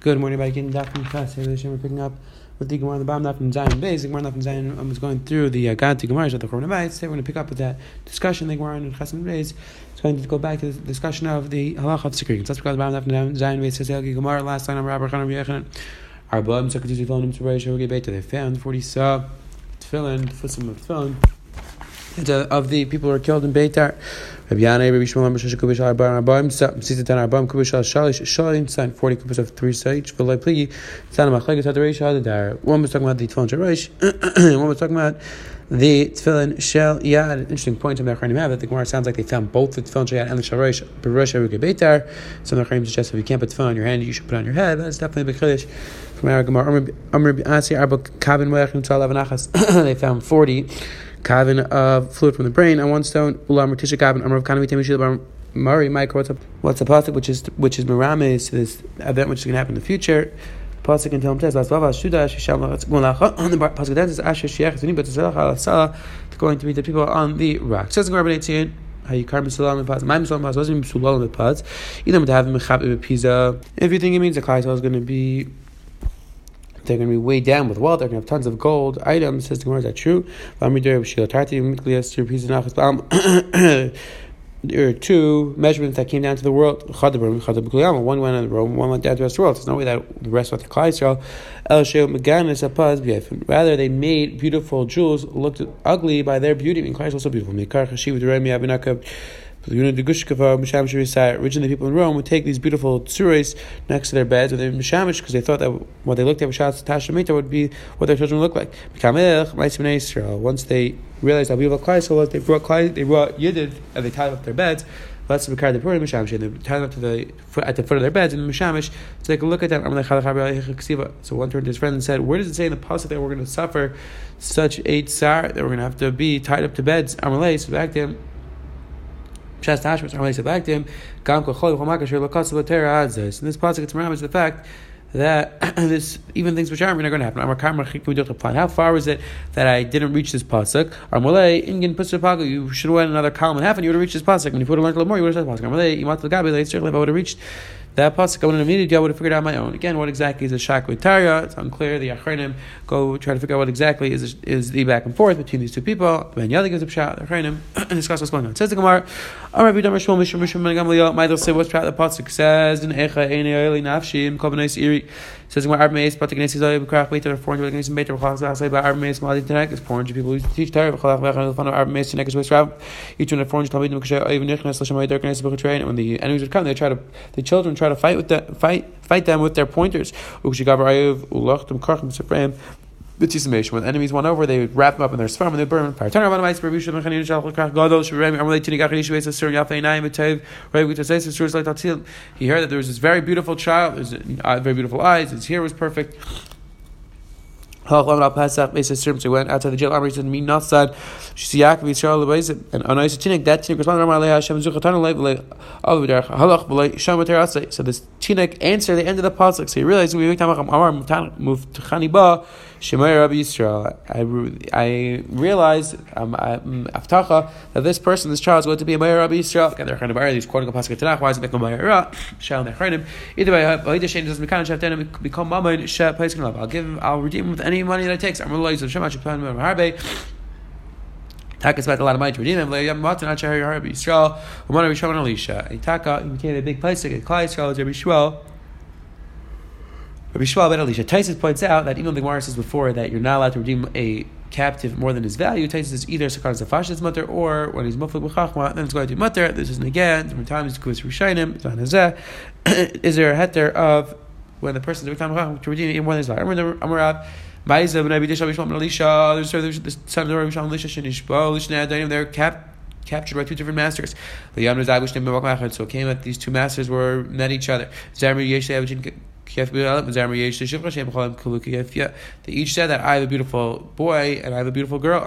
Good morning, everybody. Gittin Daf Mikas. We're picking up with the Gemara on the bottom from Zion Base. The Gemara Daf from Zion um, was going through the uh, Ganti Gemara at the Chorban Today we're going to pick up with that discussion. The Gemara in Chasam Base is going to go back to the discussion of the halacha of security. Let's pick up the bottom from Zion Base. Says Gemara last time. Rabbi Chanan Yechanan. Arba Sakatizi Tefillin to Reish Roge Beta. They found forty saw tefillin, fusim of tefillin. Of the people who are killed in Beitar, Rabbi Yanai, Rabbi Shmuel, Rabbi Shesha, Kubish, Arba'am, Arba'am, Sita Tan, Arba'am, Kubish, Shalish, Shalim, sign 40 kubis of three each, V'lai Pligi, Tan, Machlegas, Hadareish, Hadadar. One was talking about the Tefillin Sharish, one was talking about the Tefillin Shel Yad. An interesting point in the Achronim have that the Gemara sounds like they found both the Tefillin Shel Yad and the Sharish, Berosh, Beitar. Some of the Achronim suggest if you can't put Tefillin on your hand, you should put it on your head. That's definitely a big Chiddush from our Gemara. Amr Asi, Arba, Avanachas. They found 40 kavin of fluid from the brain on one stone. Ulam Tisha kavin amar of kanami temishil Mari Mike what's a what's a pasuk which is which is merames this event which is going to happen in the future. Pasuk tell him says Lasvava Shuda Shisham on the pasuk that is Asher Shiach Zuni but Tzalach going to meet the people on the rock. Says the Gemara Bnei how you carve and Paz. My Misulam Paz wasn't and Paz. Either to have him Mechab Pisa. If you think it means the Klai is going to be they're going to be weighed down with wealth. They're going to have tons of gold items. Says the is that true? There are two measurements that came down to the world. One went on Rome, one went down to the rest of the world. There's no way that the rest went to Klai Rather, they made beautiful jewels look ugly by their beauty. I mean, Klai is also beautiful. Originally, people in Rome would take these beautiful tsuris next to their beds, or they mishamish because they thought that what they looked at Rishas Tashamita would be what their children would look like. Once they realized how beautiful Klai so was, they brought Klai, they brought Yidid, and they tied up their beds. Let's the Purim Mishamish, and they tied up to the at the foot of their beds in the Mishamish to take a look at them. So one turned to his friend and said, "Where does it say in the pasuk that we're going to suffer such a tsar that we're going to have to be tied up to beds?" So back to him. Shas Tashmas to him, Gam Kochol Chomakasher Lakasa Latera Adzes. In this passage, it's Ramas the fact that this even things which aren't going to happen. How far is it that I didn't reach this pasuk? Armolei ingin pusapag. You should have went another column and half, and you would have reached this pasuk. When you put a little more, you would have said pasuk. Armolei imat. If I would have reached that pasuk, I wouldn't have immediately I would have figured out my own. Again, what exactly is a shakvitarya? It's unclear. The achronim go try to figure out what exactly is is the back and forth between these two people. Ben Yali gives a pshat. The achronim discuss what's going on. Says the Gemara. Amar Bidam Rishmol Mishum Mishum Ben Gamliel. Michael say what's pshat the pasuk says in Echa Eine Eli Nafshim Kovanais Iri. Says when Arab Meis, but against Israel, Krach Beit, or 400 against Beit, or Chalach Zah, by Arab Meis, Mali Tanek, is 400 people who teach Torah, Chalach Vech, and the fun of Arab Meis, Tanek is West each one of 400 Talmidim, Kasher, even Nichnas, Lashem, Ayder, Knesset, Bechutrein, and when the enemies would come, they try to, the children try to fight with the, fight, fight them with their pointers. When enemies won over, they would wrap them up in their sperm and they burn fire. He heard that there was this very beautiful child, there's uh, very beautiful eyes, his hair was perfect. So went outside the jail. Amri said, "Me not sad." She said, "Yaakov Yisrael lebeis." And Isa Tinik, that Tinik responded, "Amar Leah Hashem Zuchatan Lev Al V'Derech Halach B'Lei Shem So this Tinik answered the end of the pasuk. So he realized we Amar Muftachani Ba Shemay Rabbi Yisrael. I I realized um, Aftacha that this person, this child, is going to be a Mayor Rabbi Yisrael. Again, they're kind. He's quoting a pasuk Tanakh. Why is it become Ra? Shall Nechranim. Either way, Ba'ida Shein doesn't become Mammon Sheh Paiskin I'll give him. I'll redeem him with any money that it takes. I'm realizing Shema Shapan Harbe. Taka spent a lot of money to redeem him. Yisrael. Umar Rabbi Shimon Elisha. Taka he became a big place get Klai Yisrael. Rabbi Shmuel. Rabbi Yishmael ben Elisha. Taisus points out that even the Gemara says before that you're not allowed to redeem a captive more than his value, Taisus is either Sakar Zafash's mutter or when he's Muflik B'chachma, then it's going to be mutter. This is again, different times, Kus Rishainim, Is there a heter of when the person is to redeem more than his value? Amarav. Ma'isa ben Abi. There's the son of the Rabbi Elisha. They're cap, captured by two different masters. So it came that these two masters were met each other. They each said that I have a beautiful boy and I have a beautiful girl.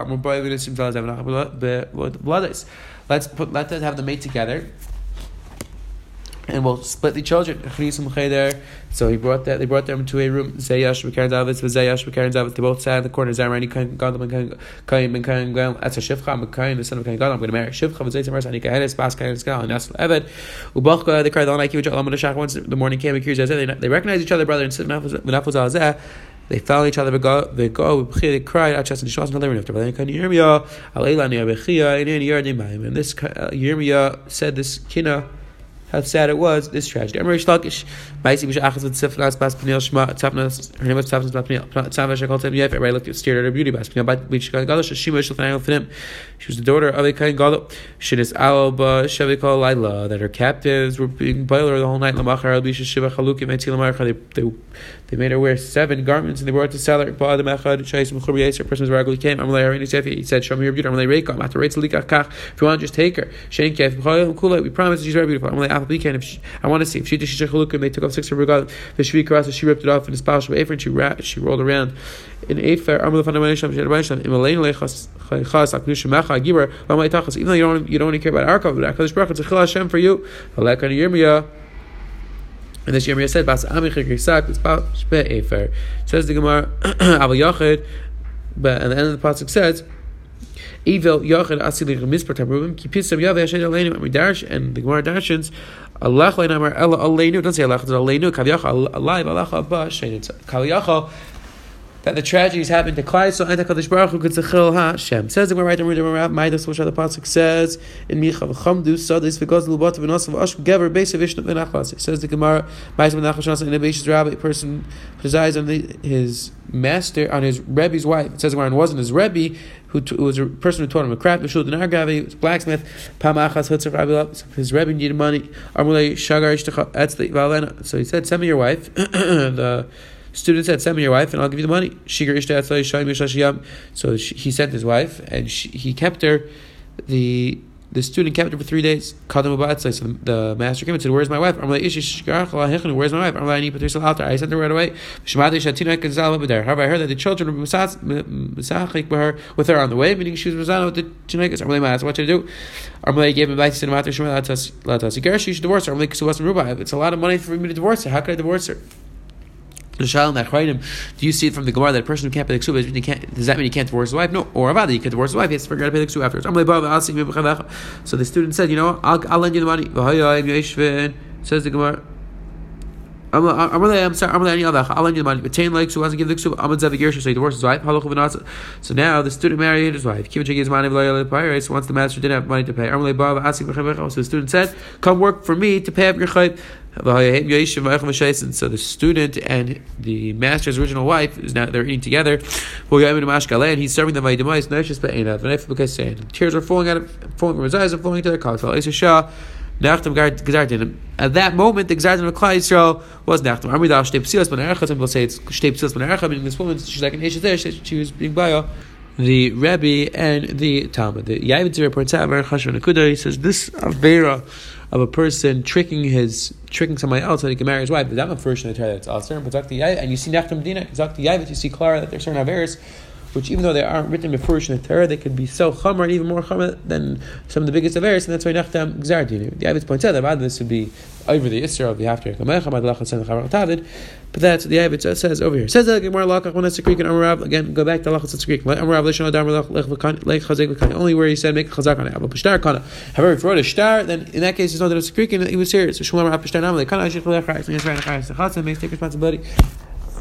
Let's put let us have them mate together and we'll split the children. So he brought that. They brought them to a room. Zayash Bekarin Davis with Zayash Bekarin Davis. They both sat in the corner. Zarani Kain Gadol Kain Ben Kain Gadol. That's a Shivcha. Kain the son of Kain Gadol. I'm going to marry Shivcha. But Zaytim Ras Anika Hedis Bas Kain Skal and Nasl Eved. Ubachka. They cried all night. Kivich Alam Shach. Once the morning came, they they recognized each other, brother and sister. They on each other. They go. They cried. Just and Shas and after. But then Yirmiyah. Alayla Niyabechia. And Yirmiyah. And this Yirmiyah said this kina how sad it was, this tragedy. Emre Shlakish, Maisi Bish Achas with Sifnas Bas Shma, Tzapnas, her name was Tzapnas Bas Peniel, Tzavash Shakal Tem Yef, everybody looked stared at her beauty, Bas Peniel, but Bish Galosh, Shima Shulchan Finim. She was the daughter of a Kain Galo. Shidis Alba, Shavikal Laila, that her captives were being boiler the whole night, Lamachar, Albisha Shiva Chalukim, Etilamarcha, they, they made her wear seven garments and they brought to sell her. Ba the Mechad, Shais Mechur Yeser, person was regularly came, Amalei Harini Sefi, he said, Show me your beauty, Amalei Reikam, after Reitz Likach if you want, just take her. Shein Kef, we promise she's very beautiful. Amalei Apple Bekan, if she, I want to see if she did she look and they took off six of her regal. The shvi karasa she ripped it off in the spouse of Ephraim. She she rolled around in Ephraim. Even though you don't you don't really care about our covenant, Hakadosh Baruch Hu Hashem for you. And this Yirmiyah said, "Bas amichik risak about shpe Efer." Says the Gemara, but at the end of the pasuk says. Evil Yachid Asili Mispar Tabrubim Kipisam Yaveh Hashem Aleinu dash and the Gemara dashes Allah Leinamar Ella Aleinu don't say Allah Aleinu Kavyacha alive Allah Abba Shein Kavyacha that the tragedies happened to Klai, so Anta Kadosh Baruch Hu Hashem. Says the right Gemara, Gemara, Maidas, which the pasuk says in Micha v'chamdu sadis v'goz l'lubot v'nosav v'ash gever beis says the Gemara, Maidas v'nachlas in a beis rabbi, a person presides on the, his master, on his Rebbe's wife. It says the Gemara, wasn't his Rebbe, who, t- was a person who taught him a craft, Mishul Dinar Gavi, was blacksmith, Pamachas Rabbi, his Rebbe needed money, Armulei Shagar Ishtach, so he said, send me your wife, the Student said, "Send me your wife, and I'll give you the money." So he sent his wife, and she, he kept her. The the student kept her for three days. Him. So the, the master came and said, "Where's my wife?" "Where's my wife?" "I need to put her out there." I sent her right away. However, I heard that the children were with her on the way, meaning she was with the like, "What I do?" Like, "Gave advice to the She should divorce her. I'm like, "Because it wasn't rubai. It's a lot of money for me to divorce her. How could I divorce her?" Do you see it from the Gemara that a person who can't pay the ksuba, does that mean he can't divorce his wife? No. Or Avada, he can divorce his wife, he has to forget to pay the ksuba afterwards. So the student said, you know, I'll, I'll lend you the money. Says the Gemara. I'm, sorry. I'm any other. I'll lend you the money. Ten legs who wants to give the ksuba. I'm a gersh. So he divorces his wife. So now the student married his wife. Kivin his money. So once the master didn't have money to pay, so the student said, "Come work for me to pay up your chayv." So the student and the master's original wife is now they're eating together. And he's serving them The tears are falling out of falling from his eyes and falling into their cocktail. At that moment, the Gzardin of Klai Yisrael was Nachtam. Amridah Shtei Psilas Ben Erecha. Some people say it's Shtei Psilas Ben Erecha, meaning this woman, she's like an Eshet she was being Baya the Rebbe and the Talmud. The Yaivit reports out very chashuv nekuda. He says this avera of a person tricking his tricking somebody else so he can marry his wife. But that not first in the Torah that's. But and you see Nechtam Dina, Zakti Yaivit, you see Clara that there's certain averas which even though they aren't written before in the Torah, they could be so chomer and even more chomer than some of the biggest averes, and that's why Nachtam Gzardin. The Abbas points out that this would be over the Isra of the after but that's the Abbas says over here. Says that Gemara Lakach when Greek and Amarav again. Go back to Lachas it's Greek. Amarav Lishon Adam Lech Chazek Only where he said make Chazak on it. However, if he wrote a star, then in that case that it's a Greek and he was serious. So Shmuel Amarav Pashtar Nam Lekana Ashik Lech Chayis. And he's right. Chayis. Take responsibility.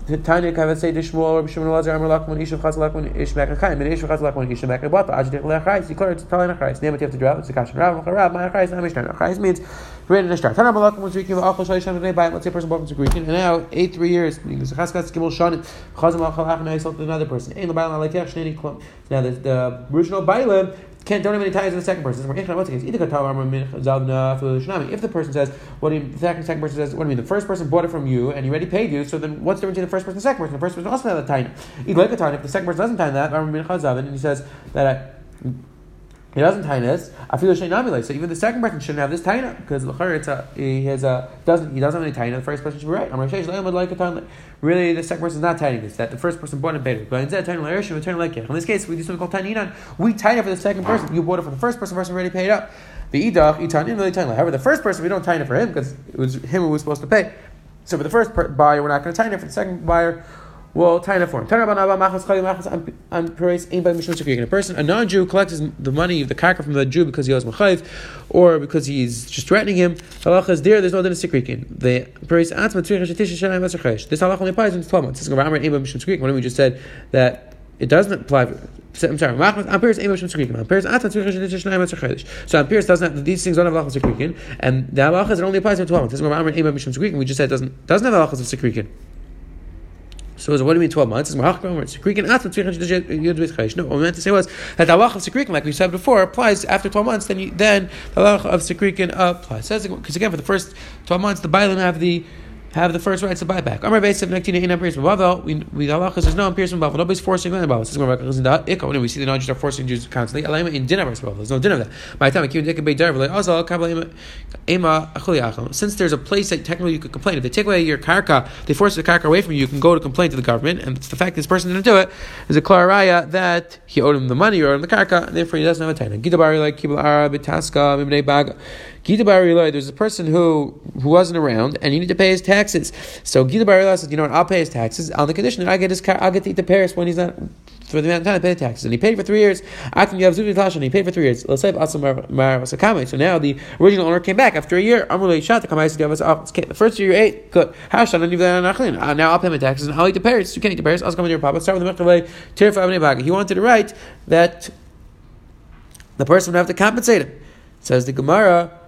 Tanya Kavan say Dishmol Rabbi Shimon Lazar Amar Lakman Ishav Chaz Lakman Ish Mekha Chaim and Ish Chaz Lakman Ish Mekha Bata Ajdich Lechais. You clear to tell in a Name it you have to drop. It's a kashan. Rav Rav My Chais Amishtan. Chais means written in a star. Tana Malakman was Greeking Achol Shalish Shem Day Let's say a person born to Greeking and now eight three years. Because Chaskas Gimel Shanit Chazam Achol Achon I sold to another person. Ein Labayla Lekech Shnei Klum. Now the the original Bailam can't don't have any ties to the second person. If the person says, what do you, the second, second person says, what do you mean? The first person bought it from you and he already paid you, so then what's the difference between the first person and the second person? The first person also has a time. If the second person doesn't tie that, and he says that he doesn't tainus. I feel shenamile. So even the second person shouldn't have this taina because it's a he has a doesn't he doesn't have any taina. The first person should be right. I'm like a Really, the second person is not taining this. That the first person bought it better. But instead, taining l'erishim, return like In this case, we do something called taininan. We it for the second person. You bought it for the first person. Person already paid up. The idach itanin really tainin. However, the first person we don't it for him because it was him who was supposed to pay. So for the first buyer, we're not going to it. For the second buyer well, Taina form. A person, a non-Jew, collects the money, of the karka from the Jew because he owes machayiv, or because he's just threatening him. Halacha is there. There's no din sikrikin. The This halacha only applies in twelve months. When we just said that it doesn't apply. I'm sorry. Amperes ain't mishum tzukrikin. Amperes atan tzukrikin shenish shnayim tzukrikin. So Amperes doesn't have these things don't have halachas tzukrikin, and the halachas it only applies in twelve months. We just said it doesn't doesn't have halachas of tzukrikin. So what do you mean 12 months? No, what we meant to say was that the halach of Sekrikin, like we said before, applies after 12 months, then you, then the halach of Sekrikin applies. Because again, for the first 12 months, the Bailim have the have the first rights to buyback. Amar Beis of Nektina in Pierce Bavel. We we halachas there's no Pierce Bavel. Nobody's forcing on Bavel. This is where Ikka. We see the non-Jews are forcing Jews constantly. Alema in dinner Bavel. There's no dinner of that. By the time Akiyun Dikka Beit Dar Also Kabel Ema Achuli Since there's a place that technically you could complain. If they take away your karka, they force the karka away from you. You can go to complain to the government, and it's the fact this person didn't do it is a klaraya that he owed him the money or owed him the karka, and therefore he doesn't have a taina. Gidabari like Kibul Arab Taska Mibnei Bag. Gita There's a person who who wasn't around and he needed to pay his taxes. So Gita Barilai said, you know what? I'll pay his taxes on the condition that I get his car, I'll get to eat the Paris when he's not for the amount of time I pay the taxes. And he paid for three years. I can give Zubi Tash and he paid for three years. Let's say So now the original owner came back after a year. To come to give us off. The first year you ate, good. Hashan and uh, now I'll pay my taxes and I'll eat the Paris. You can't eat the Paris. I'll come to your papa. Start with the Mechavay. He wanted to write that the person would have to compensate him. Says the Gemara.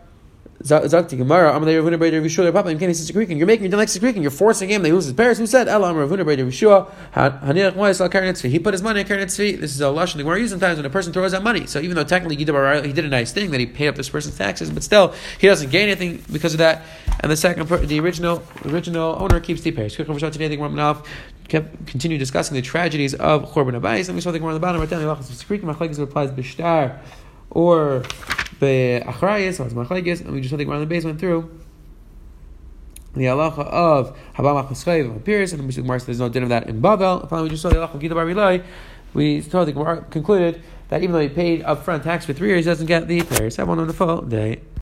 Zakti Gemara, Amalei Ravuna Breder Rishua, Papa, can't say Sekrikin. You're making, you're like Sekrikin. You're forcing him. They lose his parents. Who said, Ela Ravuna Breder Rishua, Hanirach Mois Al Karen He put his money in Karen This is a lush. Gemara uses sometimes when a person throws out money. So even though technically he did a nice thing that he paid up this person's taxes, but still he doesn't gain anything because of that. And the second, the original, original owner keeps the Gemara kept continue discussing the tragedies of Chorban Abayis, and we saw the Gemara on the bottom right down. The Sekrikin Machlekes applies Bishtar or And we just saw the Gemara on the base went through the halacha of Habam Achaschayv of Pierce, and the Gemara there's no din of that in Babel. Finally, we just saw the halacha of Gita Bar We saw the Gemara concluded that even though he paid upfront tax for three years, he doesn't get the Paris. Have one on the full day.